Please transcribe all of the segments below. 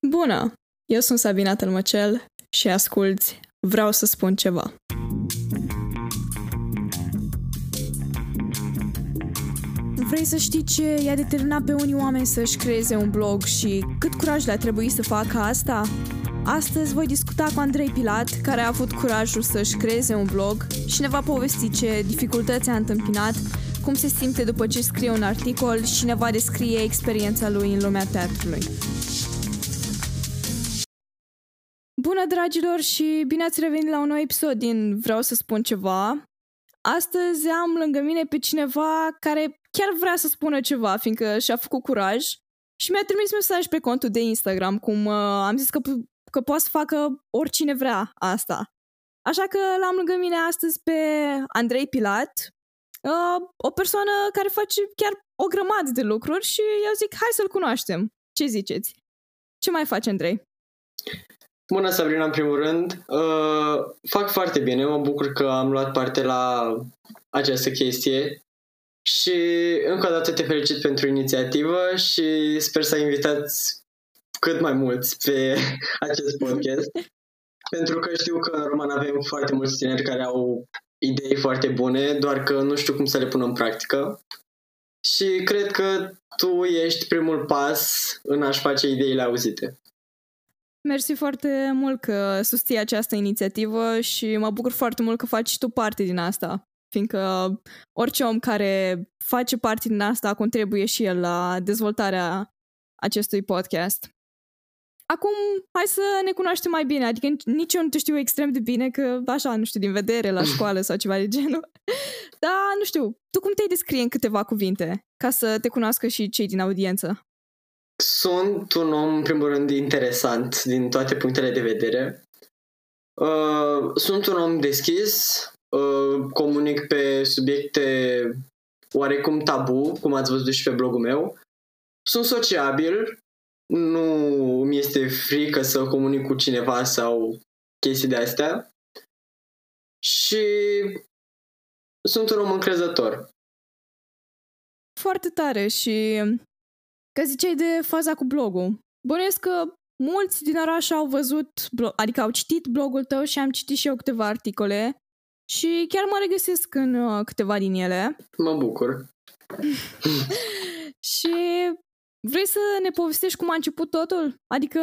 Bună! Eu sunt Sabina Tălmăcel și asculți Vreau să spun ceva. Vrei să știi ce i-a determinat pe unii oameni să-și creeze un blog și cât curaj le-a trebuit să facă asta? Astăzi voi discuta cu Andrei Pilat, care a avut curajul să-și creeze un blog și ne va povesti ce dificultăți a întâmpinat, cum se simte după ce scrie un articol și ne va descrie experiența lui în lumea teatrului. Bună, dragilor, și bine ați revenit la un nou episod din Vreau să spun ceva. Astăzi am lângă mine pe cineva care chiar vrea să spună ceva, fiindcă și-a făcut curaj și mi-a trimis mesaj pe contul de Instagram, cum uh, am zis că, că poate să facă oricine vrea asta. Așa că l-am lângă mine astăzi pe Andrei Pilat, uh, o persoană care face chiar o grămadă de lucruri și eu zic, hai să-l cunoaștem. Ce ziceți? Ce mai face Andrei? Bună, Sabrina, în primul rând. Uh, fac foarte bine, mă bucur că am luat parte la această chestie și încă o dată te felicit pentru inițiativă și sper să invitați cât mai mulți pe acest podcast. pentru că știu că în Roman avem foarte mulți tineri care au idei foarte bune, doar că nu știu cum să le pună în practică. Și cred că tu ești primul pas în a-și face ideile auzite. Mersi foarte mult că susții această inițiativă și mă bucur foarte mult că faci tu parte din asta, fiindcă orice om care face parte din asta contribuie și el la dezvoltarea acestui podcast. Acum, hai să ne cunoaștem mai bine, adică nici eu nu te știu extrem de bine, că așa, nu știu, din vedere la școală sau ceva de genul. Dar, nu știu, tu cum te-ai descrie în câteva cuvinte, ca să te cunoască și cei din audiență? Sunt un om, în primul rând, interesant din toate punctele de vedere. Uh, sunt un om deschis, uh, comunic pe subiecte oarecum tabu, cum ați văzut și pe blogul meu. Sunt sociabil, nu mi este frică să comunic cu cineva sau chestii de astea. Și sunt un om încrezător. Foarte tare și Că ziceai de faza cu blogul. Bănuiesc că mulți din oraș au văzut, adică au citit blogul tău și am citit și eu câteva articole și chiar mă regăsesc în uh, câteva din ele. Mă bucur. și vrei să ne povestești cum a început totul? Adică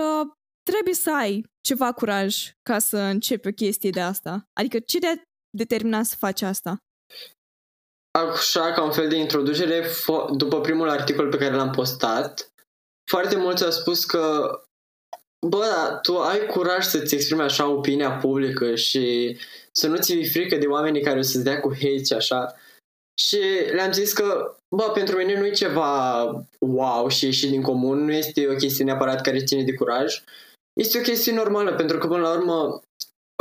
trebuie să ai ceva curaj ca să începi o chestie de asta. Adică ce te-a determinat să faci asta? Așa, ca un fel de introducere, după primul articol pe care l-am postat, foarte mulți au spus că bă, da, tu ai curaj să-ți exprimi așa opinia publică și să nu ți frică de oamenii care o să-ți dea cu hate și așa. Și le-am zis că, bă, pentru mine nu e ceva wow și ieși din comun, nu este o chestie neapărat care ține de curaj. Este o chestie normală, pentru că, până la urmă,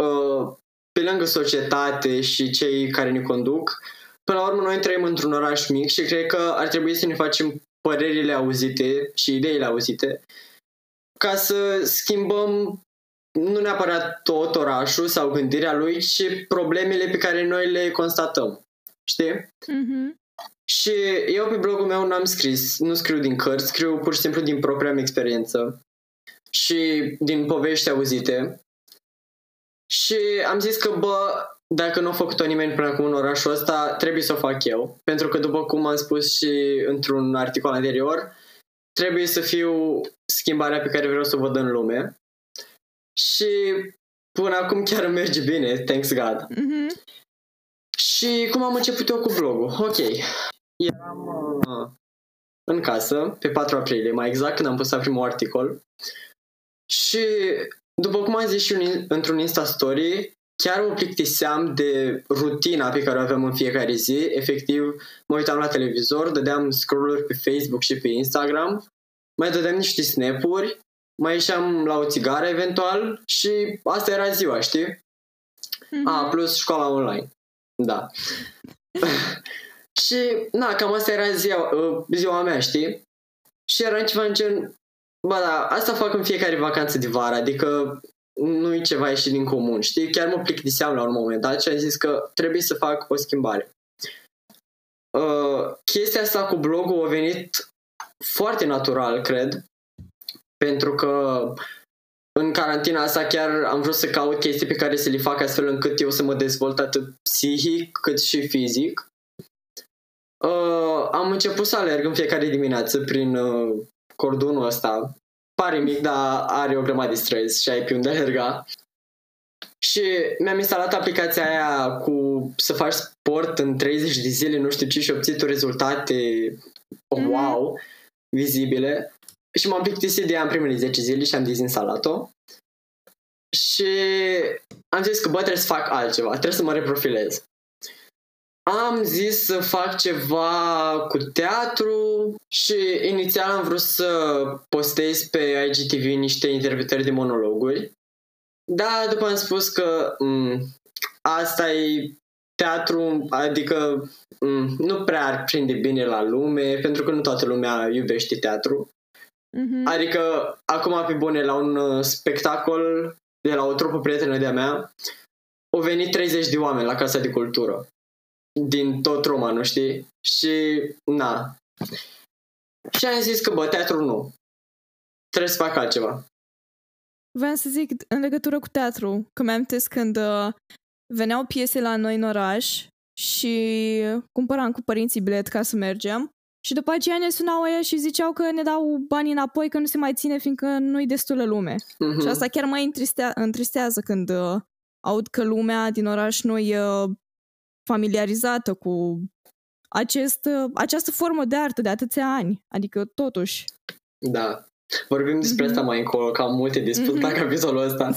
uh, pe lângă societate și cei care ne conduc, Până la urmă, noi trăim într-un oraș mic și cred că ar trebui să ne facem părerile auzite și ideile auzite ca să schimbăm nu neapărat tot orașul sau gândirea lui, ci problemele pe care noi le constatăm. Știi? Mm-hmm. Și eu pe blogul meu n-am scris, nu scriu din cărți, scriu pur și simplu din propria mea experiență și din povești auzite. Și am zis că, bă, dacă nu a făcut-o nimeni până acum în orașul ăsta, trebuie să o fac eu. Pentru că, după cum am spus și într-un articol anterior, trebuie să fiu schimbarea pe care vreau să o văd în lume. Și până acum chiar îmi merge bine, thanks God. Mm-hmm. Și cum am început eu cu blogul? Ok. Eram uh, în casă, pe 4 aprilie, mai exact, când am pus primul articol. Și după cum am zis și un, într-un Insta Story, chiar mă plictiseam de rutina pe care o aveam în fiecare zi. Efectiv, mă uitam la televizor, dădeam scroll pe Facebook și pe Instagram, mai dădeam niște snap-uri, mai ieșeam la o țigară eventual și asta era ziua, știi? Mm-hmm. A, plus școala online. Da. și, na, cam asta era ziua, uh, ziua mea, știi? Și era ceva în gen, Ba da, asta fac în fiecare vacanță de vară, adică nu e ceva ieșit din comun, știi? Chiar mă plictiseam la un moment dat și am zis că trebuie să fac o schimbare. Uh, chestia asta cu blogul a venit foarte natural, cred, pentru că în carantina asta chiar am vrut să caut chestii pe care să le fac astfel încât eu să mă dezvolt atât psihic cât și fizic. Uh, am început să alerg în fiecare dimineață prin uh, cordonul ăsta. Pare mic, dar are o grămadă de străzi și ai pe unde alerga. Și mi-am instalat aplicația aia cu să faci sport în 30 de zile, nu știu ce, și obții tu rezultate oh, wow, vizibile. Și m-am plictisit de ea în primele 10 zile și am dezinstalat-o. Și am zis că bă, trebuie să fac altceva, trebuie să mă reprofilez. Am zis să fac ceva cu teatru și inițial am vrut să postez pe IGTV niște interpretări de monologuri. Da, după am spus că m- mm, asta e teatru, adică m- mm, nu prea ar prinde bine la lume, pentru că nu toată lumea iubește teatru. Mm-hmm. Adică, acum pe bune, la un uh, spectacol de la o trupă prietenă de-a mea, au venit 30 de oameni la Casa de Cultură. Din tot Roma, nu știi? Și, na. Și am zis că, bă, teatru nu. Trebuie să fac altceva. Vreau să zic, în legătură cu teatru, că mi-am când uh, veneau piese la noi în oraș și cumpăram cu părinții bilet ca să mergem și după aceea ne sunau aia și ziceau că ne dau bani înapoi, că nu se mai ține, fiindcă nu-i destulă lume. Uh-huh. Și asta chiar mai întristea- întristează când uh, aud că lumea din oraș nu e uh, familiarizată cu acest, uh, această formă de artă de atâția ani. Adică, totuși. Da. Vorbim despre mm-hmm. asta mai încolo, că am multe de spus mm-hmm. la capitolul ăsta.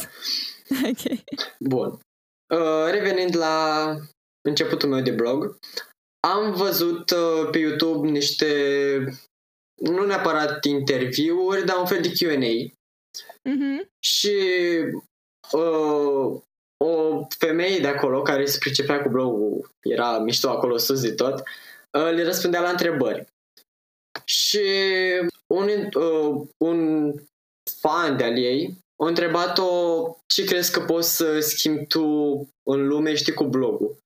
ok. Bun. Uh, revenind la începutul meu de blog, am văzut uh, pe YouTube niște, nu neapărat interviuri, dar un fel de Q&A. Mm-hmm. Și uh, o femeie de acolo care se pricepea cu blogul, era mișto acolo sus de tot, uh, le răspundea la întrebări. Și un, uh, un fan de-al ei a întrebat-o ce crezi că poți să schimbi tu în lume, știi, cu blogul.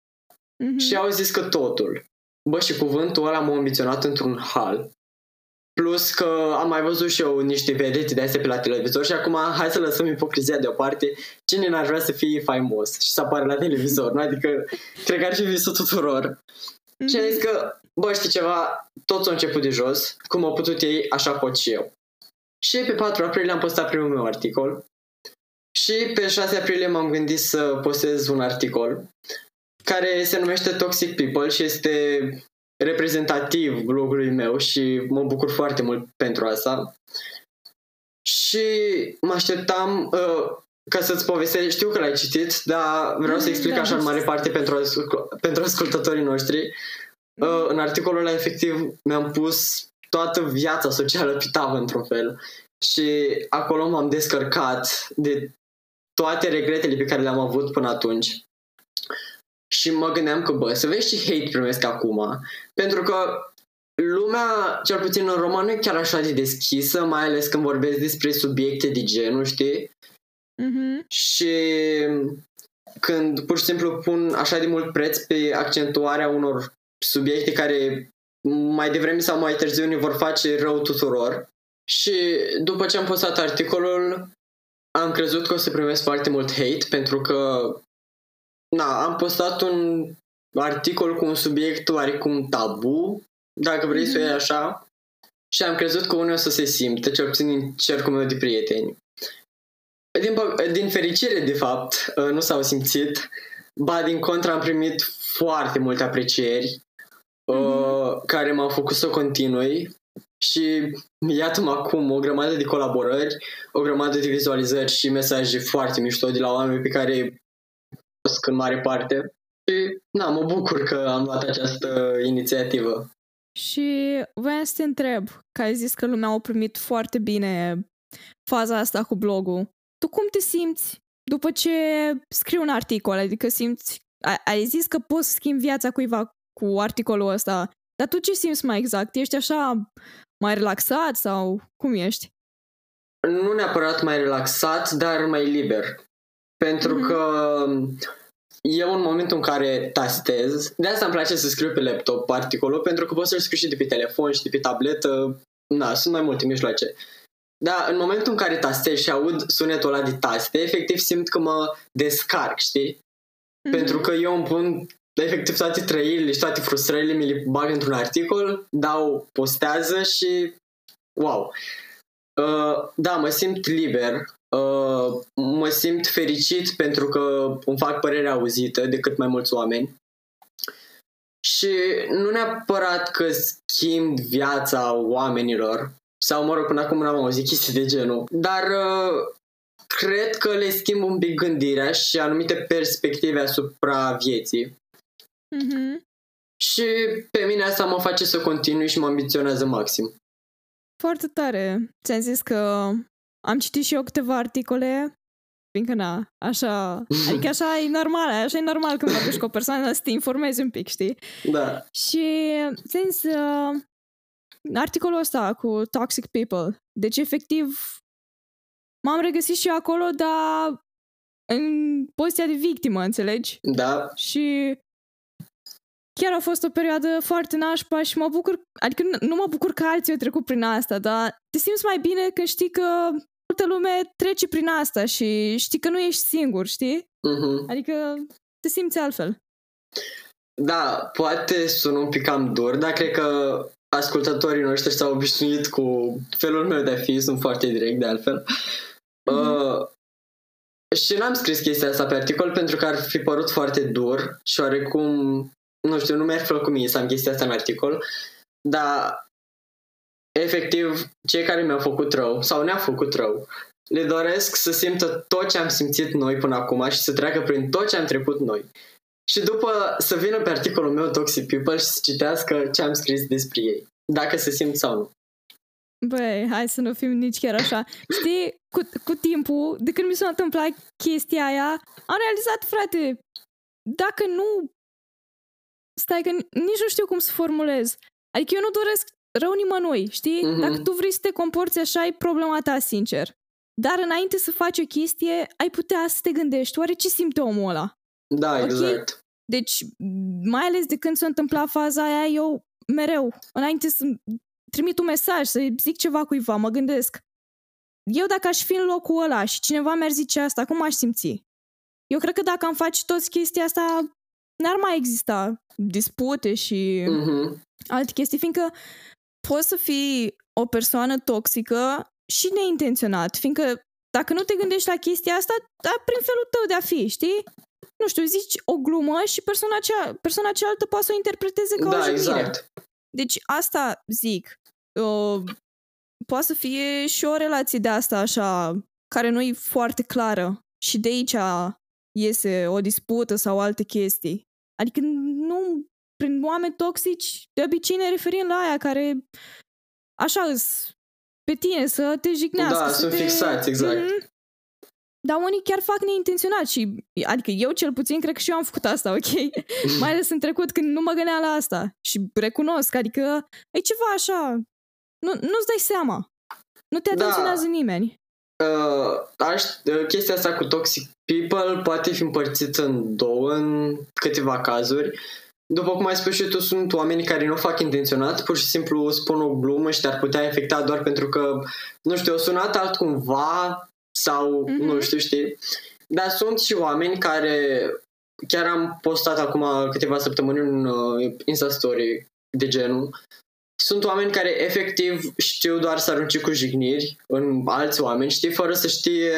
Mm-hmm. Și au zis că totul. Bă, și cuvântul ăla m-a ambiționat într-un hal. Plus că am mai văzut și eu niște vedete de astea pe la televizor și acum hai să lăsăm ipocrizia deoparte. Cine n-ar vrea să fie faimos și să apară la televizor, nu? Adică, cred că ar fi visul tuturor. Mm-hmm. Și am zis că, bă, știi ceva, toți au început de jos, cum au putut ei, așa pot și eu. Și pe 4 aprilie am postat primul meu articol și pe 6 aprilie m-am gândit să postez un articol care se numește Toxic People și este reprezentativ blogului meu și mă bucur foarte mult pentru asta. Și mă așteptam, uh, ca să-ți povestesc, știu că l-ai citit, dar vreau mm, să explic da, așa în mare parte pentru, pentru ascultătorii noștri. Uh, în articolul ăla, efectiv, mi-am pus toată viața socială pe tavă, într-un fel. Și acolo m-am descărcat de toate regretele pe care le-am avut până atunci. Și mă gândeam că, bă, să vezi ce hate primesc acum. Pentru că lumea, cel puțin în român, nu e chiar așa de deschisă, mai ales când vorbesc despre subiecte de genul, știi? Mm-hmm. Și când pur și simplu pun așa de mult preț pe accentuarea unor subiecte care mai devreme sau mai târziu ne vor face rău tuturor. Și după ce am postat articolul, am crezut că o să primesc foarte mult hate pentru că na, am postat un articol cu un subiect oarecum tabu, dacă vrei mm-hmm. să o iei așa, și am crezut că unul o să se simtă, cel puțin în cercul meu de prieteni. Din, din fericire, de fapt, uh, nu s-au simțit, ba din contra am primit foarte multe aprecieri mm-hmm. care m-au făcut să o continui și iată-mă acum o grămadă de colaborări, o grămadă de vizualizări și mesaje foarte mișto de la oameni pe care în mare parte. Și, na, mă bucur că am luat această inițiativă. Și voiam să te întreb, că ai zis că lumea a primit foarte bine faza asta cu blogul. Tu cum te simți după ce scrii un articol? Adică simți, ai zis că poți să schimbi viața cuiva cu articolul ăsta, dar tu ce simți mai exact? Ești așa mai relaxat sau cum ești? Nu neapărat mai relaxat, dar mai liber. Pentru mm-hmm. că eu în momentul în care tastez, de asta îmi place să scriu pe laptop articolul, pentru că poți să-l scriu și de pe telefon și de pe tabletă, na, sunt mai multe mijloace. Da, în momentul în care tastez și aud sunetul ăla de taste, efectiv simt că mă descarc, știi? Mm-hmm. Pentru că eu îmi pun efectiv toate trăirile și toate frustrările mi le bag într-un articol, dau postează și wow. Uh, da, mă simt liber, uh, mă simt fericit pentru că îmi fac părerea auzită de cât mai mulți oameni. Și nu neapărat că schimb viața oamenilor, sau mă rog, până acum n-am auzit chestii de genul, dar uh, cred că le schimb un pic gândirea și anumite perspective asupra vieții. Mm-hmm. Și pe mine asta mă face să continui și mă ambiționează maxim. Foarte tare. Ți-am zis că am citit și eu câteva articole fiindcă na, așa, adică așa e normal, așa e normal când vorbești cu o persoană să te informezi un pic, știi? Da. Și, zis, uh, articolul ăsta cu Toxic People, deci efectiv m-am regăsit și eu acolo, dar în poziția de victimă, înțelegi? Da. Și chiar a fost o perioadă foarte nașpa și mă bucur, adică nu mă bucur că alții au trecut prin asta, dar te simți mai bine când știi că multă lume trece prin asta și știi că nu ești singur, știi? Uh-huh. Adică te simți altfel. Da, poate sună un pic cam dur, dar cred că ascultătorii noștri s-au obișnuit cu felul meu de a fi, sunt foarte direct de altfel. Uh-huh. Uh, și n-am scris chestia asta pe articol pentru că ar fi părut foarte dur și oarecum, nu știu, nu mi-ar plăcut mie să am chestia asta în articol, dar efectiv, cei care mi-au făcut rău sau ne-au făcut rău, le doresc să simtă tot ce am simțit noi până acum și să treacă prin tot ce am trecut noi. Și după să vină pe articolul meu Toxic People și să citească ce am scris despre ei. Dacă se simt sau nu. Băi, hai să nu fim nici chiar așa. Știi, cu, cu timpul, de când mi s-a întâmplat chestia aia, am realizat, frate, dacă nu... Stai că nici nu știu cum să formulez. Adică eu nu doresc rău nimănui, știi? Mm-hmm. Dacă tu vrei să te comporți așa, e problema ta, sincer. Dar înainte să faci o chestie, ai putea să te gândești, oare ce simte omul ăla? Da, okay? exact. Deci, mai ales de când s-a întâmplat faza aia, eu mereu, înainte să trimit un mesaj, să zic ceva cuiva, mă gândesc, eu dacă aș fi în locul ăla și cineva mi-ar zice asta, cum aș simți? Eu cred că dacă am face toți chestia asta, n-ar mai exista dispute și mm-hmm. alte chestii, fiindcă poți să fii o persoană toxică și neintenționat, fiindcă dacă nu te gândești la chestia asta, da, prin felul tău de a fi, știi? Nu știu, zici o glumă și persoana, cea, persoana cealaltă poate să o interpreteze ca da, o jignire. exact. Deci asta zic. Uh, poate să fie și o relație de asta așa, care nu e foarte clară și de aici iese o dispută sau alte chestii. Adică nu prin oameni toxici, de obicei ne referim la aia care așa îs pe tine să te jignească. Da, sunt te... fixați, exact. Mm-hmm. Dar unii chiar fac neintenționat și, adică eu cel puțin cred că și eu am făcut asta, ok? Mai ales în trecut când nu mă gândeam la asta și recunosc, adică e ceva așa, nu, nu-ți dai seama. Nu te da. atenționează da. nimeni. Uh, aș, uh, chestia asta cu toxic people poate fi împărțită în două, în câteva cazuri. După cum ai spus și tu, sunt oameni care nu fac intenționat, pur și simplu spun o glumă și te-ar putea afecta doar pentru că, nu știu, o sunat altcumva sau, mm-hmm. nu știu, știi. Dar sunt și oameni care, chiar am postat acum câteva săptămâni un uh, Insta Story de genul, sunt oameni care efectiv știu doar să arunce cu jigniri în alți oameni, știi, fără să știe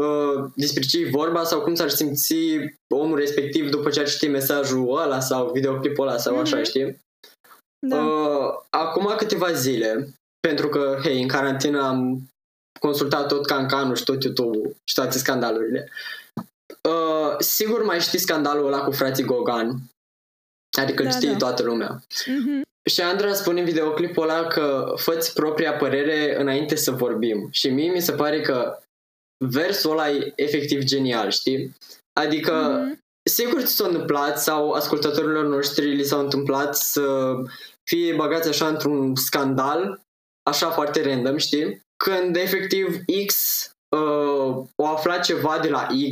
uh, despre ce e vorba sau cum s-ar simți omul respectiv după ce ar ști mesajul ăla sau videoclipul ăla sau mm-hmm. așa, știi? Da. Uh, acum câteva zile, pentru că, hei, în carantină am consultat tot cancanul și tot YouTube-ul și toate scandalurile. Uh, sigur mai știi scandalul ăla cu frații Gogan. Adică da, știi da. toată lumea. Mm-hmm. Și Andra spune în videoclipul ăla că fă propria părere înainte să vorbim. Și mie mi se pare că versul ăla e efectiv genial, știi? Adică, mm-hmm. sigur ți s-a întâmplat sau ascultătorilor noștri li s-a întâmplat să fie băgați așa într-un scandal, așa foarte random, știi? Când efectiv X uh, o aflat ceva de la Y,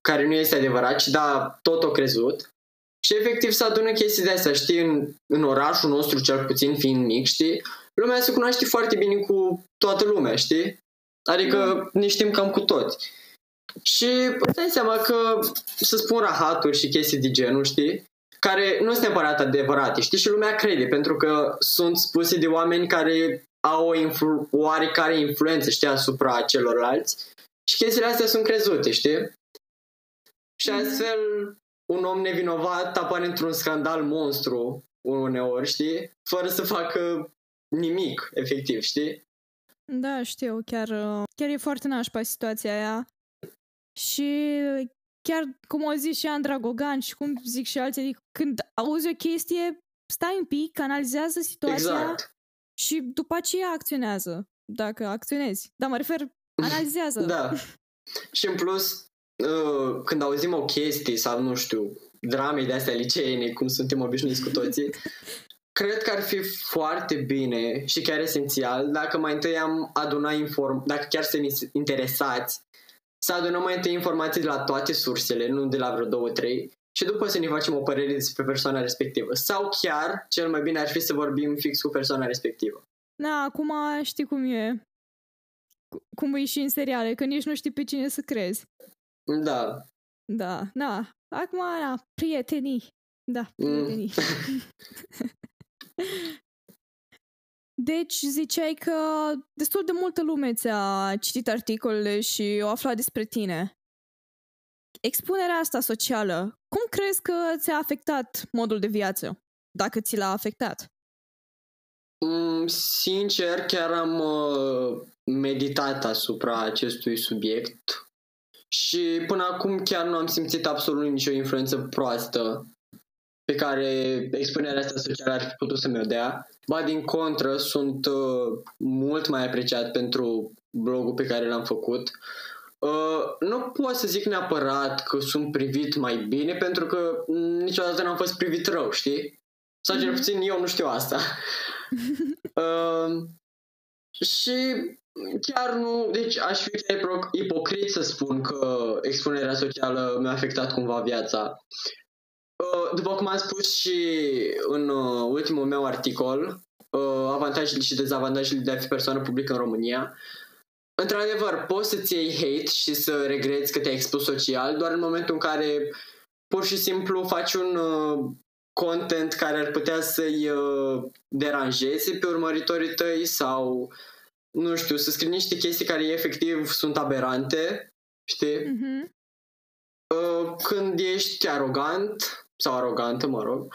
care nu este adevărat, ci da, tot o crezut. Și efectiv să adună chestii de astea, știi, în, în orașul nostru, cel puțin fiind mic, știi, lumea se cunoaște foarte bine cu toată lumea, știi? Adică ne știm cam cu toți. Și îți dai seama că să spun rahaturi și chestii de genul, știi? Care nu sunt neapărat adevărate, știi? Și lumea crede, pentru că sunt spuse de oameni care au o influ- oarecare influență, știi, asupra celorlalți. Și chestiile astea sunt crezute, știi? Și astfel, un om nevinovat apare într-un scandal monstru uneori, știi? Fără să facă nimic, efectiv, știi? Da, știu, chiar, uh, chiar e foarte nașpa situația aia. Și chiar cum o zis și Andra Gogan și cum zic și alții, adică când auzi o chestie, stai un pic, analizează situația Exact. și după aceea acționează, dacă acționezi. Dar mă refer, analizează. Da. Și în plus, uh, când auzim o chestie sau, nu știu, drame de astea liceene, cum suntem obișnuiți cu toții, cred că ar fi foarte bine și chiar esențial dacă mai întâi am aduna inform, dacă chiar suntem interesați, să adunăm mai întâi informații de la toate sursele, nu de la vreo două, trei, și după să ne facem o părere despre persoana respectivă. Sau chiar, cel mai bine ar fi să vorbim fix cu persoana respectivă. Da, acum știi cum e. Cu- Cum e și în seriale, că nici nu știi pe cine să crezi. Da. Da, da. Acum, da, prietenii. Da, Mm. prietenii. Deci ziceai că destul de multă lume ți-a citit articolele și au aflat despre tine. Expunerea asta socială, cum crezi că ți-a afectat modul de viață? Dacă ți l-a afectat? Mm, Sincer, chiar am uh, meditat asupra acestui subiect și până acum chiar nu am simțit absolut nicio influență proastă pe care expunerea asta socială ar fi putut să mi-o dea. Ba din contră, sunt uh, mult mai apreciat pentru blogul pe care l-am făcut. Uh, nu pot să zic neapărat că sunt privit mai bine pentru că mm, niciodată n-am fost privit rău, știi? Sau cel Mhm. puțin eu nu știu asta. Uh, și chiar nu, deci aș fi chiar ipro- ipocrit să spun că expunerea socială mi-a afectat cumva viața. Uh, După cum am spus și în uh, ultimul meu articol, uh, avantajele și dezavantajele de a fi persoană publică în România, într-adevăr, poți să-ți iei hate și să regreți că te-ai expus social doar în momentul în care pur și simplu faci un uh, content care ar putea să-i uh, deranjeze pe urmăritorii tăi sau, nu știu, să scrii niște chestii care efectiv sunt aberante, știi? Mhm. Uh, când ești arogant sau arogantă, mă rog,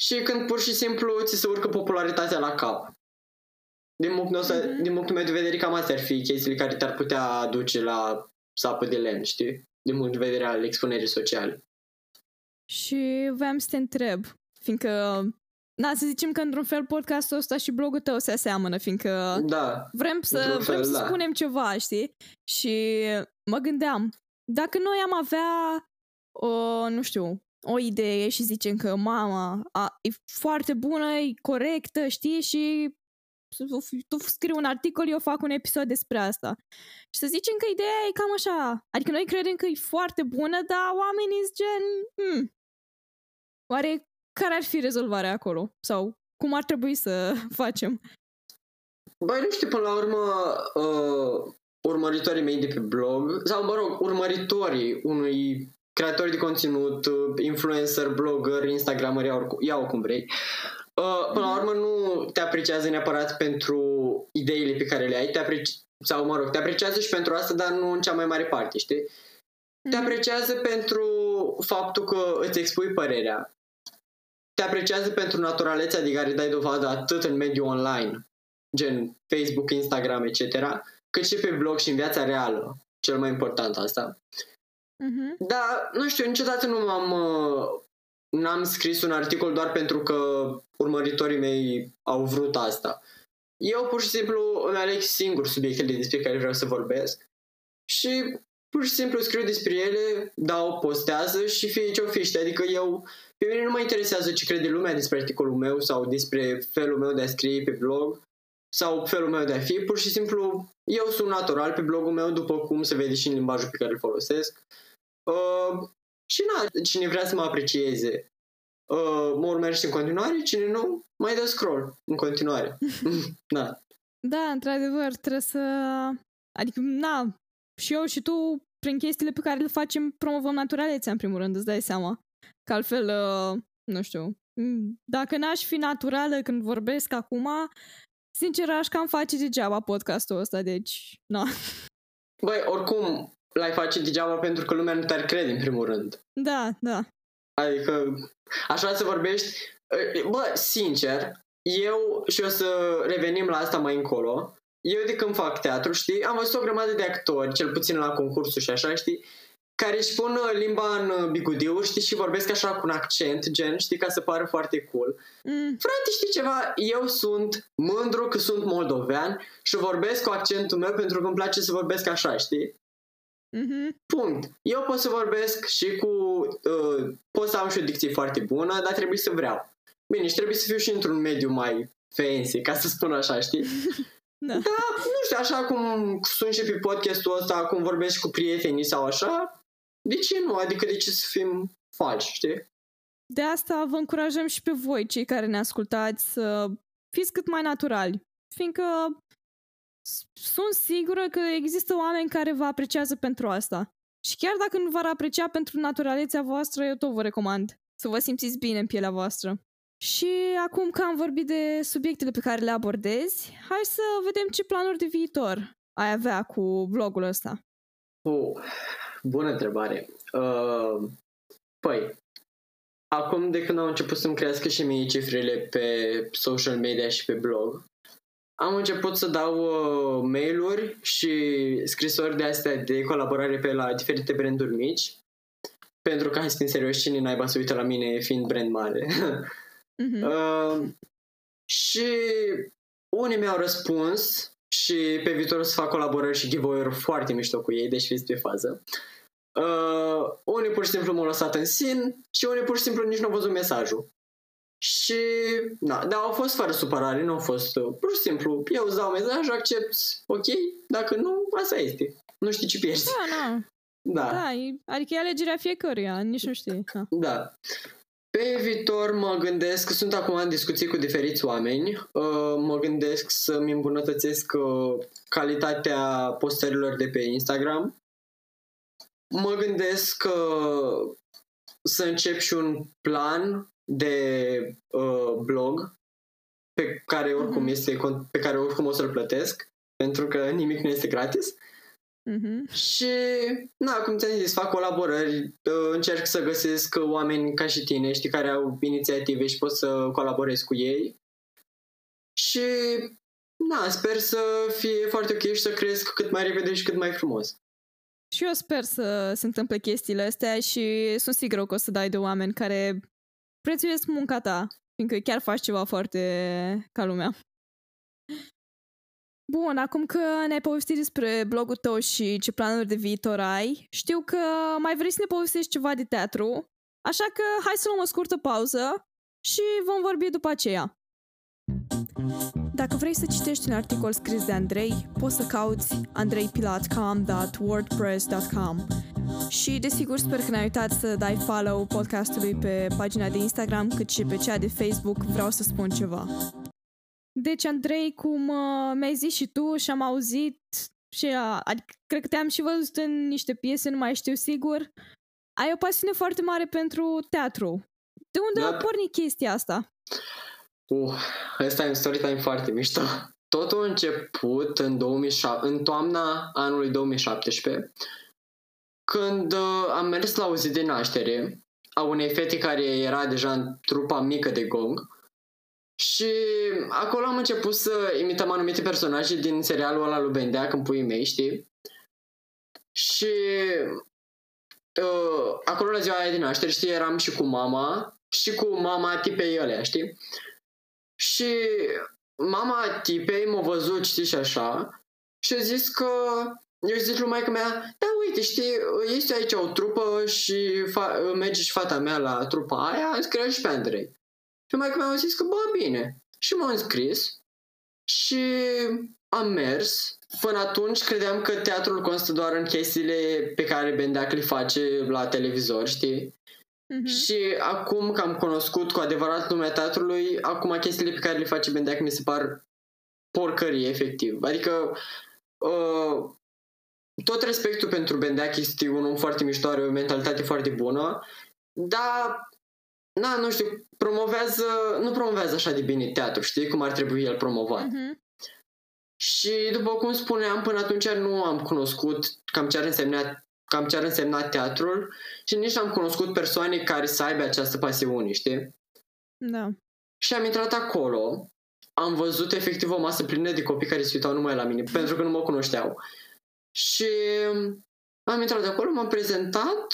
și când pur și simplu ți se urcă popularitatea la cap. Din punctul, ăsta, Mhm. din punctul meu de vedere, cam astea ar fi chestiile care te-ar putea aduce la sapă de lemn, știi? Din punct de vedere al expunerii sociale. Și voiam să te întreb, fiindcă, na, să zicem că într-un fel podcastul ăsta și blogul tău se aseamănă, fiindcă Da, vrem să, într-un vrem fel, să da. spunem ceva, știi? Și mă gândeam, dacă noi am avea, o, nu știu, o idee și zicem că mama a, e foarte bună, e corectă, știi? Și tu, tu scrii un articol, eu fac un episod despre asta. Și să zicem că ideea e cam așa. Adică noi credem că e foarte bună, dar oamenii sunt gen... Hmm, oare care ar fi rezolvarea acolo? Sau cum ar trebui să facem? Băi, nu știu, până la urmă, uh, urmăritorii mei de pe blog, sau mă rog, urmăritorii unui creator de conținut, uh, influencer, blogger, instagramer, iau, oricum- iau cum vrei, uh, până la urmă nu te apreciază neapărat pentru ideile pe care le ai, te apreci- sau mă rog, te apreciază și pentru asta, dar nu în cea mai mare parte, știi? Te Mhm. apreciază pentru faptul că îți expui părerea. Te apreciază pentru naturalețea de care dai dovadă atât în mediul online, gen Facebook, Instagram, etc., cât și pe blog și în viața reală. Cel mai important asta. Mhm. Dar, nu știu, niciodată nu m-am... uh, N-am scris un articol doar pentru că urmăritorii mei au vrut asta. Eu pur și simplu îmi aleg singur subiectele despre care vreau să vorbesc și pur și simplu scriu despre ele, dau, postează și fie ce-o fi, știi? Adică eu, pe mine nu mă interesează ce crede lumea despre articolul meu sau despre felul meu de a scrie pe blog sau felul meu de a fi, pur și simplu eu sunt natural pe blogul meu după cum se vede și în limbajul pe care îl folosesc. Uh, și na, cine vrea să mă aprecieze uh, mă urmărești în continuare, cine nu, mai dă scroll în continuare. da. Da, într-adevăr, trebuie să... Adică, na, și eu și tu, prin chestiile pe care le facem, promovăm naturalețea, în primul rând, îți dai seama. Că altfel, uh, nu știu, dacă n-aș fi naturală când vorbesc acum, sincer, aș cam face degeaba podcastul ăsta, deci, na. Băi, oricum, l-ai face degeaba pentru că lumea nu te-ar crede, în primul rând. Da, da. Adică, așa să vorbești, bă, sincer, eu, și o să revenim la asta mai încolo, eu de când fac teatru, știi, am văzut o grămadă de actori, cel puțin la concursul și așa, știi, care își pun uh, limba în uh, bigudiu, știi, și vorbesc așa cu un accent, gen, știi, ca să pară foarte cool. Mm. Frate, știi ceva? Eu sunt mândru că sunt moldovean și vorbesc cu accentul meu pentru că îmi place să vorbesc așa, știi? Mm-hmm. Punct. Eu pot să vorbesc și cu... Uh, pot să am și o dicție foarte bună, dar trebuie să vreau. Bine, și trebuie să fiu și într-un mediu mai fancy, ca să spun așa, știi? da. da, nu știu, așa cum sunt și pe podcastul ăsta, cum vorbesc cu prietenii sau așa, de ce nu? Adică de ce să fim falși, știi? De asta vă încurajăm și pe voi, cei care ne ascultați, să fiți cât mai naturali. Fiindcă sunt sigură că există oameni care vă apreciază pentru asta. Și chiar dacă nu v-ar aprecia pentru naturalețea voastră, eu tot vă recomand să vă simțiți bine în pielea voastră. Și acum că am vorbit de subiectele pe care le abordezi, hai să vedem ce planuri de viitor ai avea cu blogul ăsta. Oh, bună întrebare. Uh, păi, acum de când am început să-mi crească și mie cifrele pe social media și pe blog, am început să dau uh, mail-uri și scrisori de astea de colaborare pe la diferite branduri mici, pentru că, hai să fim serios, cine naiba să uită la mine fiind brand mare. uh-huh. uh, și unii mi-au răspuns și pe viitor o să fac colaborări și giveaway-uri foarte mișto cu ei, deci fiți pe fază. Uh, unii pur și simplu m-au lăsat în sin și unii pur și simplu nici nu au văzut mesajul. Și, na, dar au fost fără supărare, nu au fost uh, pur și simplu, eu îți dau mesaj, accept, ok, dacă nu, asta este. Nu știi ce pierzi. Da, da. Da. da adică e alegerea fiecăruia, nici nu știi. Da. da. Pe viitor mă gândesc, că sunt acum în discuții cu diferiți oameni, uh, mă gândesc să-mi îmbunătățesc uh, calitatea postărilor de pe Instagram. Mă gândesc să încep și un plan de uh, blog pe care oricum mm-hmm. este pe care oricum o să-l plătesc pentru că nimic nu este gratis. Mm-hmm. Și, na, cum ți-am zis, fac colaborări, uh, încerc să găsesc oameni ca și tine, știi, care au inițiative și pot să colaborez cu ei. Și, na, sper să fie foarte ok și să cresc cât mai repede și cât mai frumos. Și eu sper să se întâmple chestiile astea și sunt sigură că o să dai de oameni care prețuiesc munca ta, fiindcă chiar faci ceva foarte ca lumea. Bun, acum că ne-ai povestit despre blogul tău și ce planuri de viitor ai, știu că mai vrei să ne povestești ceva de teatru, așa că hai să luăm o scurtă pauză și vom vorbi după aceea. Dacă vrei să citești un articol scris de Andrei, poți să cauți andreipilatcom.wordpress.com și, desigur, sper că ne-ai uitat să dai follow podcastului pe pagina de Instagram, cât și pe cea de Facebook Vreau să spun ceva. Deci, Andrei, cum uh, mi-ai zis și tu și am auzit și uh, adică, cred că te-am și văzut în niște piese, nu mai știu sigur, ai o pasiune foarte mare pentru teatru. De unde da. a pornit chestia asta? Uh, ăsta e un story time foarte mișto. Totul a început în, 2007, în toamna anului 2017, când uh, am mers la o zi de naștere a unei fete care era deja în trupa mică de gong și acolo am început să imităm anumite personaje din serialul ăla lui Bendea, când pui mei, știi? Și uh, acolo la ziua aia de naștere, știi, eram și cu mama și cu mama tipei alea, știi? Și mama tipei m-a văzut, știi, și așa, și a zis că eu zic lui maica mea, da, uite, știi, este aici o trupă și fa- merge și fata mea la trupa aia, înscrie și pe Andrei. Și maica mea a zis că, bă, bine. Și m-am înscris și am mers. Până atunci credeam că teatrul constă doar în chestiile pe care Bendeac le face la televizor, știi? Mhm. Și acum că am cunoscut cu adevărat lumea teatrului, acum chestiile pe care le face Bendeac mi se par porcărie, efectiv. Adică uh, tot respectul pentru Bendeac este un om foarte mișto, are o mentalitate foarte bună, dar na, nu știu, promovează, nu promovează așa de bine teatru, știi, cum ar trebui el promovat. Mhm. Și după cum spuneam, până atunci nu am cunoscut cam ce ar însemna, cam ce ar însemna teatrul și nici n-am cunoscut persoane care să aibă această pasiune, știi? Da. Și am intrat acolo, am văzut efectiv o masă plină de copii care se uitau numai la mine, pentru că nu mă cunoșteau. Și am intrat acolo, m-am prezentat.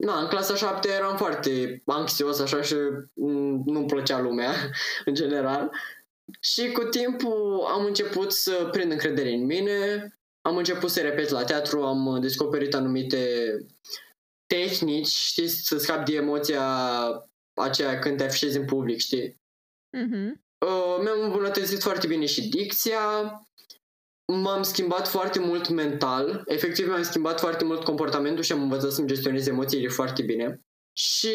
Na, în clasa 7 eram foarte anxios așa și mm, nu-mi plăcea lumea, în general. Și cu timpul am început să prind încredere în mine, am început să repet la teatru, am descoperit anumite tehnici, știi, să scap de emoția aceea când te afișezi în public, știi? Mhm. Uh, mi-am îmbunătățit foarte bine și dicția, m-am schimbat foarte mult mental, efectiv mi-am schimbat foarte mult comportamentul și am învățat să-mi gestionez emoțiile foarte bine. Și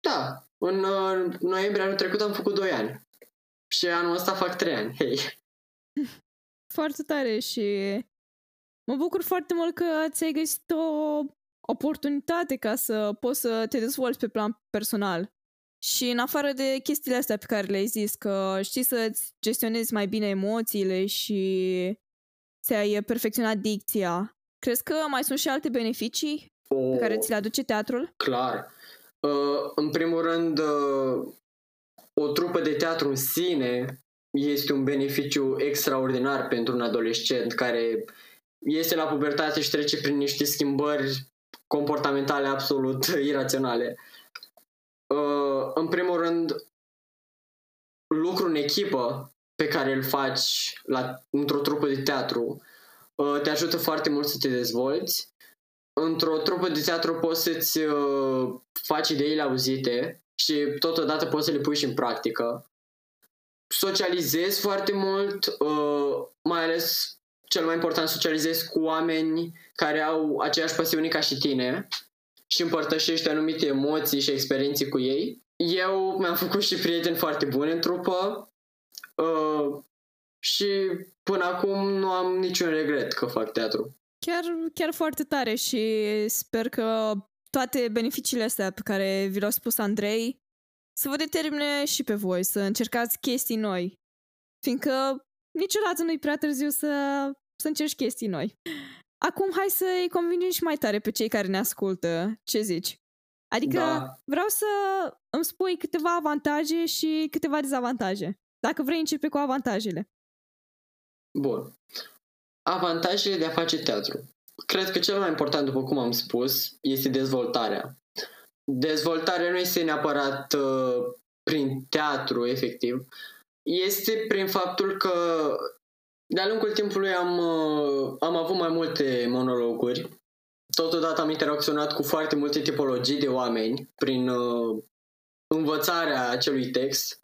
da, în uh, noiembrie anul trecut am făcut 2 ani. Și anul ăsta fac 3 ani. Hei. Foarte tare și mă bucur foarte mult că ți-ai găsit o oportunitate ca să poți să te dezvolți pe plan personal. Și în afară de chestiile astea pe care le-ai zis, că știi să-ți gestionezi mai bine emoțiile și ți-ai perfecționat dicția, crezi că mai sunt și alte beneficii O, pe care ți le aduce teatrul? Clar. Uh, în primul rând, uh, o trupă de teatru în sine este un beneficiu extraordinar pentru un adolescent care este la pubertate și trece prin niște schimbări comportamentale absolut iraționale. Uh, în primul rând, lucru în echipă pe care îl faci la, într-o trupă de teatru uh, te ajută foarte mult să te dezvolți. Într-o trupă de teatru poți să-ți uh, faci ideile auzite și totodată poți să le pui și în practică. Socializezi foarte mult, uh, mai ales cel mai important, socializezi cu oameni care au aceeași pasiune ca și tine și împărtășești anumite emoții și experiențe cu ei. Eu mi-am făcut și prieteni foarte buni în trupă uh, și până acum nu am niciun regret că fac teatru. Chiar, chiar foarte tare și sper că toate beneficiile astea pe care vi le-a spus Andrei să vă determine și pe voi să încercați chestii noi. Fiindcă niciodată nu-i prea târziu să, să încerci chestii noi. Acum hai să-i convingem și mai tare pe cei care ne ascultă. Ce zici? Adică Da. vreau să îmi spui câteva avantaje și câteva dezavantaje. Dacă vrei, începe cu avantajele. Bun. Avantajele de a face teatru. Cred că cel mai important, după cum am spus, este dezvoltarea. Dezvoltarea nu este neapărat uh, prin teatru, efectiv. Este prin faptul că de-a lungul timpului am, uh, am avut mai multe monologuri. Totodată am interacționat cu foarte multe tipologii de oameni prin uh, învățarea acelui text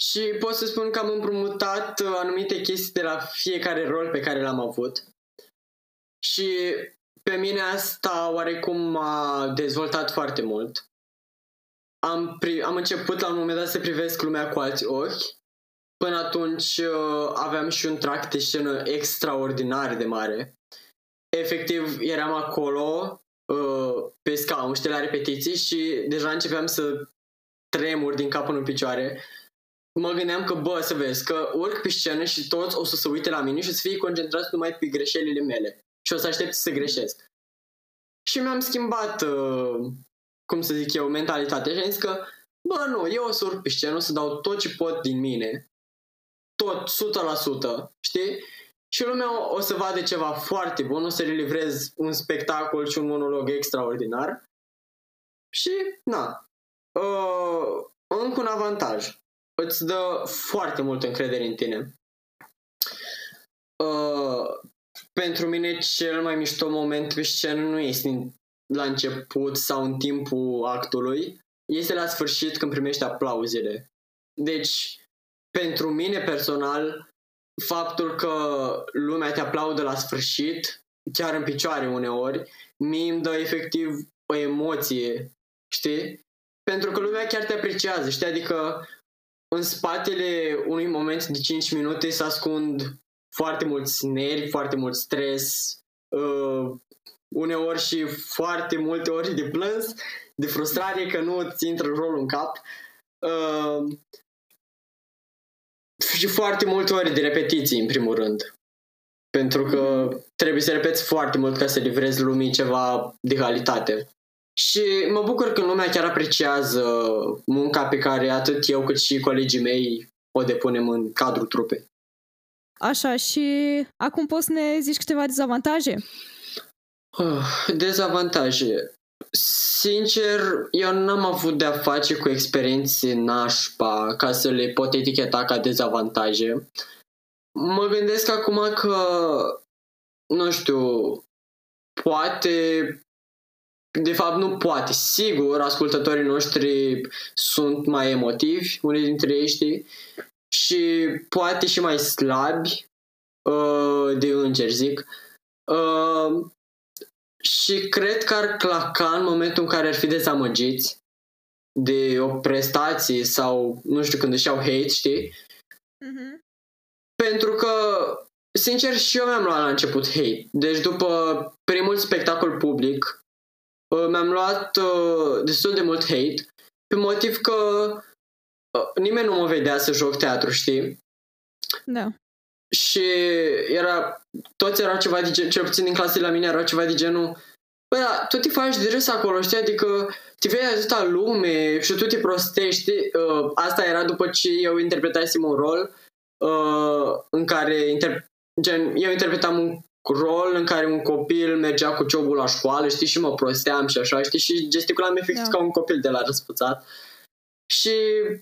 și pot să spun că am împrumutat uh, anumite chestii de la fiecare rol pe care l-am avut. Și pe mine asta oarecum m-a dezvoltat foarte mult. Am, pri- am început la un moment dat să privesc lumea cu alți ochi. Până atunci uh, aveam și un tract de scenă extraordinar de mare. Efectiv, eram acolo uh, pe scaun, știi, la repetiții și deja începeam să tremur din cap până în picioare mă gândeam că, bă, să vezi, că urc pe scenă și toți o să se uite la mine și o să fie concentrați numai pe greșelile mele și o să aștept să greșesc. Și mi-am schimbat, uh, cum să zic eu, mentalitatea și am zis că, bă, nu, eu o să urc pe scenă, o să dau tot ce pot din mine, tot, 100%, știi? Și lumea o să vadă ceva foarte bun, o să le livrez un spectacol și un monolog extraordinar. Și, na, uh, încă un avantaj îți dă foarte multă încredere în tine. Uh, pentru mine cel mai mișto moment pe scenă nu este la început sau în timpul actului, este la sfârșit când primești aplauzele. Deci, pentru mine personal, faptul că lumea te aplaudă la sfârșit, chiar în picioare uneori, mie îmi dă efectiv o emoție știi? Pentru că lumea chiar te apreciază, știi? Adică în spatele unui moment de 5 minute se ascund foarte mulți nervi, foarte mult stres, uh, uneori și foarte multe ori de plâns, de frustrare că nu ți intră rolul în cap. Uh, și foarte multe ori de repetiții, în primul rând. Pentru că trebuie să repeți foarte mult ca să livrezi lumii ceva de calitate. Și mă bucur că lumea chiar apreciază munca pe care atât eu cât și colegii mei o depunem în cadrul trupei. Așa, și acum poți să ne zici câteva dezavantaje? Uh, dezavantaje. Sincer, eu n-am avut de-a face cu experiențe nașpa ca să le pot eticheta ca dezavantaje. Mă gândesc acum că, nu știu, poate de fapt nu poate. Sigur, ascultătorii noștri sunt mai emotivi, unii dintre ei știi, și poate și mai slabi uh, de îngeri, zic. Uh, și cred că ar claca în momentul în care ar fi dezamăgiți de o prestație sau, nu știu, când își iau hate, știi? Mm-hmm. Pentru că, sincer, și eu mi-am luat la început hate. Deci după primul spectacol public, uh, mi-am luat uh, destul de mult hate pe motiv că uh, nimeni nu mă vedea să joc teatru, știi? Da. Și era, toți erau ceva de gen, cel puțin din clasele la mine erau ceva de genul Bă, da, tu te faci de râs acolo, știi? Adică te vei atâta lume și tu te prostești. Uh, asta era după ce eu interpretasem un rol uh, în care inter- gen, eu interpretam un rol în care un copil mergea cu ciobul la școală, știi, și mă prosteam și așa, știi, și gesticulam efectiv da. ca un copil de la răspuțat. Și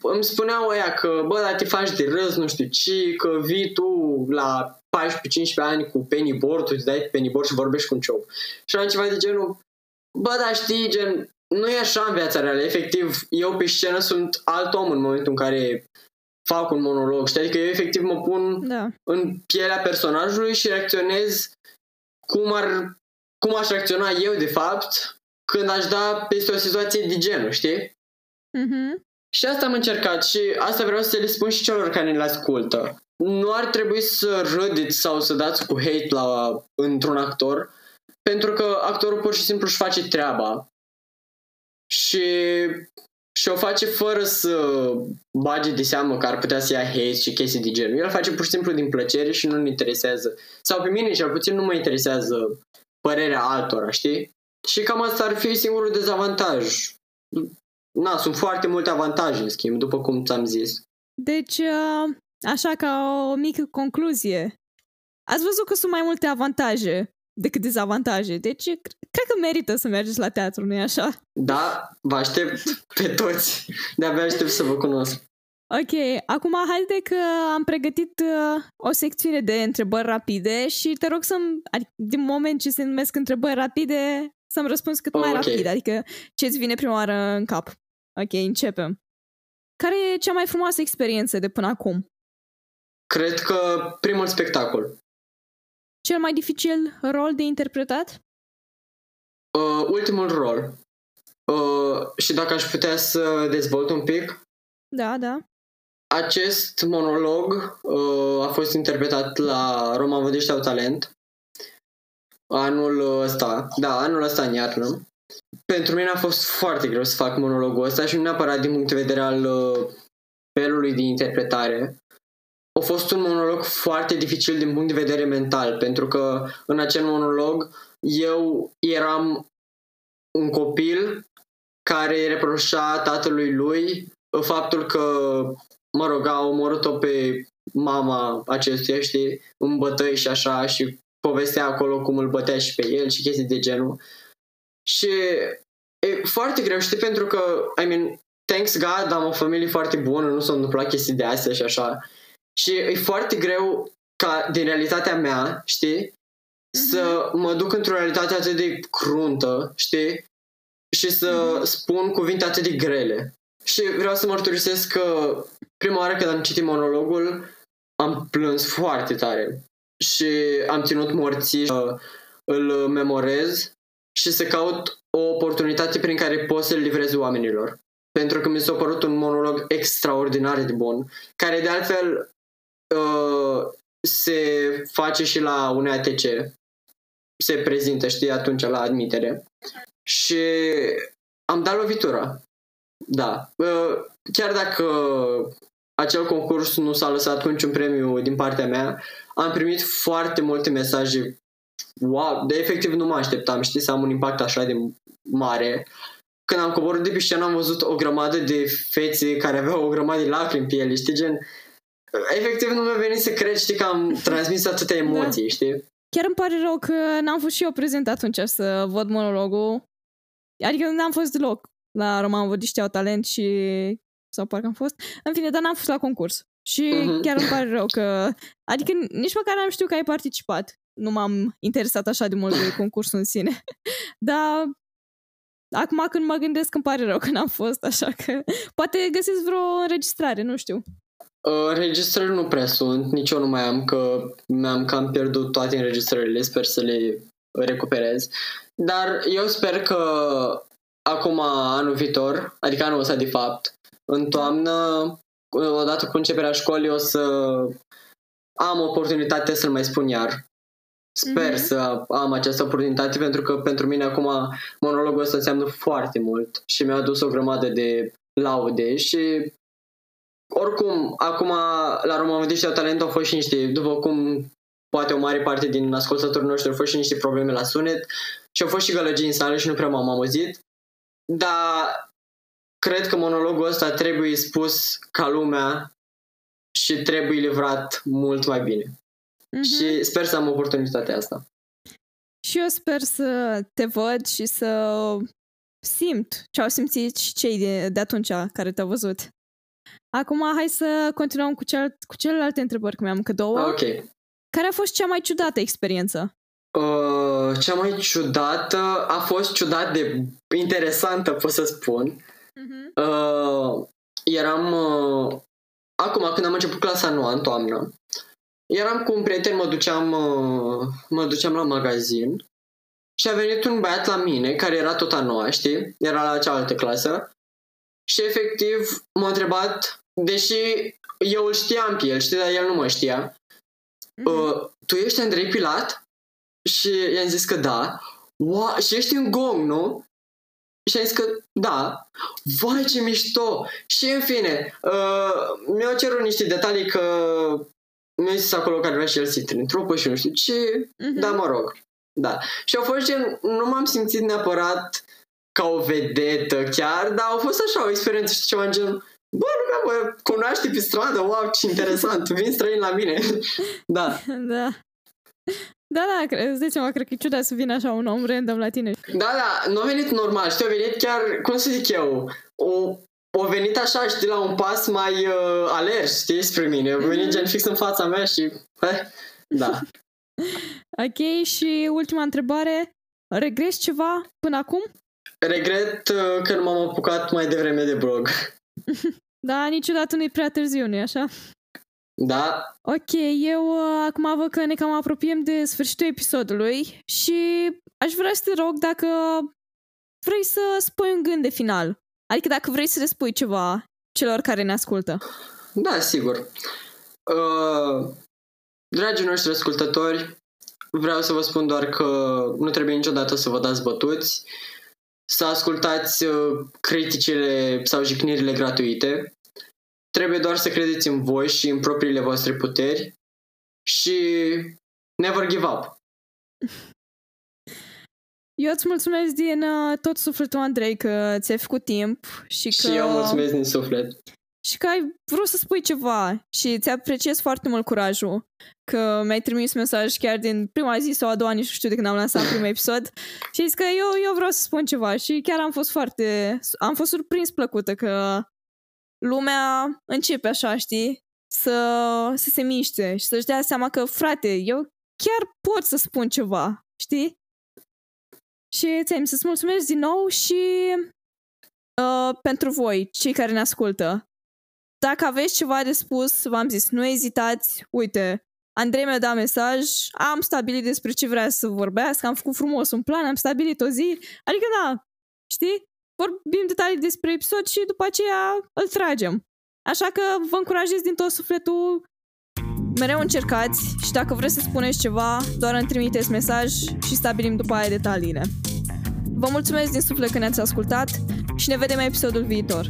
îmi spuneau ăia că, bă, dar te faci de râs, nu știu ce, că vii tu la 14-15 ani cu pennyboard, tu îți dai pennyboard și vorbești cu un ciob. Și am ceva de genul, bă, dar știi, gen, nu e așa în viața reală. Efectiv, eu pe scenă sunt alt om în momentul în care fac un monolog. Știi? Adică eu efectiv mă pun da. în pielea personajului și reacționez cum, ar, cum aș reacționa eu, de fapt, când aș da peste o situație de genul, știi? Mm-hmm. Și asta am încercat și asta vreau să le spun și celor care ne ascultă. Nu ar trebui să râdeți sau să dați cu hate la, într-un actor, pentru că actorul pur și simplu își face treaba. Și și o face fără să bage de seamă că ar putea să ia hate și chestii de genul. El face pur și simplu din plăcere și nu-l interesează. Sau pe mine cel puțin nu mă interesează părerea altora, știi? Și cam asta ar fi singurul dezavantaj. Na, sunt foarte multe avantaje, în schimb, după cum ți-am zis. Deci, uh, așa ca o mică concluzie, ați văzut că sunt mai multe avantaje decât dezavantaje. Deci, cred că merită să mergeți la teatru, nu-i așa? Da, vă aștept pe toți. De-abia aștept să vă cunosc. Ok, acum haide că am pregătit uh, o secțiune de întrebări rapide și te rog să-mi, adică din moment ce se numesc întrebări rapide, să-mi răspunzi cât mai okay. rapid, adică ce-ți vine prima oară în cap. Ok, începem. Care e cea mai frumoasă experiență de până acum? Cred că primul spectacol. Cel mai dificil rol de interpretat? Uh, ultimul rol. Uh, și dacă aș putea să dezvolt un pic? Da, da. Acest monolog uh, a fost interpretat la Roma Vădește au talent anul ăsta, da, anul ăsta în iarnă. Pentru mine a fost foarte greu să fac monologul ăsta și nu neapărat din punct de vedere al uh, felului de interpretare. A fost un monolog foarte dificil din punct de vedere mental, pentru că în acel monolog eu eram un copil care reproșa tatălui lui faptul că, mă rog, a omorât-o pe mama acestuia, știi, în bătăi și așa și povestea acolo cum îl bătea și pe el și chestii de genul. Și e foarte greu, știi, pentru că, I mean, thanks God, am o familie foarte bună, nu s-au întâmplat chestii de astea și așa. Și e foarte greu ca din realitatea mea, știi, mm-hmm. să mă duc într-o realitate atât de cruntă, știi, și să mm-hmm. spun cuvinte atât de grele. Și vreau să mărturisesc că prima oară când am citit monologul, am plâns foarte tare și am ținut morții să îl memorez și să caut o oportunitate prin care pot să-l livrez oamenilor. Pentru că mi s-a părut un monolog extraordinar de bun, care de altfel uh, se face și la un ATC. Se prezintă, știi, atunci la admitere. Și am dat lovitura. Da. Uh, chiar dacă acel concurs nu s-a lăsat cu niciun premiu din partea mea, am primit foarte multe mesaje wow, de efectiv nu mă așteptam, știi, să am un impact așa de mare. Când am coborât de pe scenă am văzut o grămadă de fețe care aveau o grămadă de lacrimi pe ele, știi, gen... Efectiv nu mi-a venit să cred, știi, că am transmis atâtea da. emoții, da. știi? Chiar îmi pare rău că n-am fost și eu prezent atunci să văd monologul. Adică n-am fost deloc la Roman Vădiște au talent și... sau parcă am fost. În fine, dar n-am fost la concurs. Și uh-huh. chiar îmi pare rău că... Adică nici măcar n-am știut că ai participat nu m-am interesat așa de mult de concursul în sine. Dar acum când mă gândesc îmi pare rău că n-am fost, așa că poate găsesc vreo înregistrare, nu știu. Uh, înregistrări nu prea sunt, nici eu nu mai am, că mi-am cam pierdut toate înregistrările, sper să le recuperez. Dar eu sper că acum, anul viitor, adică anul ăsta de fapt, în toamnă, odată cu începerea școlii, o să am oportunitatea să-l mai spun iar. Sper mm-hmm. să am această oportunitate pentru că pentru mine acum monologul ăsta înseamnă foarte mult și mi-a adus o grămadă de laude și oricum, acum la România de Talent au fost și niște, după cum poate o mare parte din ascultătorii noștri au fost și niște probleme la sunet și au fost și gălăgii în sală și nu prea m-am auzit, dar cred că monologul ăsta trebuie spus ca lumea și trebuie livrat mult mai bine. Mm-hmm. Și sper să am oportunitatea asta. Și eu sper să te văd și să simt ce au simțit și cei de, de atunci care te-au văzut. Acum hai să continuăm cu, cel, cu celelalte întrebări, că mi-am încă două. Ok. Care a fost cea mai ciudată experiență? Uh, cea mai ciudată a fost ciudat de interesantă, pot să spun. Uh-huh. Uh, eram... Uh, acum, când am început clasa noua, în toamnă, eram cu un prieten, mă duceam, uh, mă duceam la magazin și a venit un băiat la mine, care era tot a noua, știi? Era la cealaltă clasă. Și efectiv m-a întrebat, deși eu îl știam pe el, știi, dar el nu mă știa. Mm-hmm. Uh, tu ești Andrei Pilat? Și i-am zis că da. Wow, și ești în gong, nu? Și am zis că da. Vai ce mișto! Și în fine, uh, mi-au cerut niște detalii că mi-a zis acolo că vrea și el să intre într-o și nu știu ce, uh-huh. dar mă rog. Da. Și au fost gen, nu m-am simțit neapărat ca o vedetă chiar, dar au fost așa o experiență și ceva în gen, bă, lumea mă cunoaște pe stradă, wow, ce interesant, vin străin la mine. da. Da. Da, da, îți dai seama, cred că e ciudat să vină așa un om random la tine. Da, da, nu a venit normal, știu, a venit chiar, cum să zic eu, o o venit așa, știi, la un pas mai uh, alert, știi, spre mine. A venit mhm. gen fix în fața mea și... Eh, da. ok, și ultima întrebare. Regres ceva până acum? Regret uh, că nu m-am apucat mai devreme de blog. da, niciodată nu-i prea târziu, nu așa? Da. Ok, eu uh, acum văd că ne cam apropiem de sfârșitul episodului și aș vrea să te rog dacă vrei să spui un gând de final. Adică dacă vrei să le spui ceva celor care ne ascultă. Da, sigur. Uh, dragii noștri ascultători, vreau să vă spun doar că nu trebuie niciodată să vă dați bătuți, să ascultați uh, criticile sau jignirile gratuite. Trebuie doar să credeți în voi și în propriile voastre puteri și never give up. Eu îți mulțumesc din uh, tot sufletul, Andrei, că ți-ai făcut timp și că... Și eu mulțumesc din suflet. Și că ai vrut să spui ceva și ți apreciez foarte mult curajul că mi-ai trimis mesaj chiar din prima zi sau a doua, nici nu știu de când am lansat primul episod și zis că eu, eu vreau să spun ceva și chiar am fost foarte... am fost surprins plăcută că lumea începe așa, știi? Să, să se miște și să-și dea seama că, frate, eu chiar pot să spun ceva, știi? Și ți-am să-ți mulțumesc din nou și uh, pentru voi, cei care ne ascultă. Dacă aveți ceva de spus, v-am zis, nu ezitați, uite, Andrei mi-a dat mesaj, am stabilit despre ce vrea să vorbească, am făcut frumos un plan, am stabilit o zi, adică da, știi? Vorbim detalii despre episod și după aceea îl tragem. Așa că vă încurajez din tot sufletul mereu încercați și dacă vreți să spuneți ceva, doar îmi trimiteți mesaj și stabilim după aia detaliile. Vă mulțumesc din suflet că ne-ați ascultat și ne vedem episodul viitor.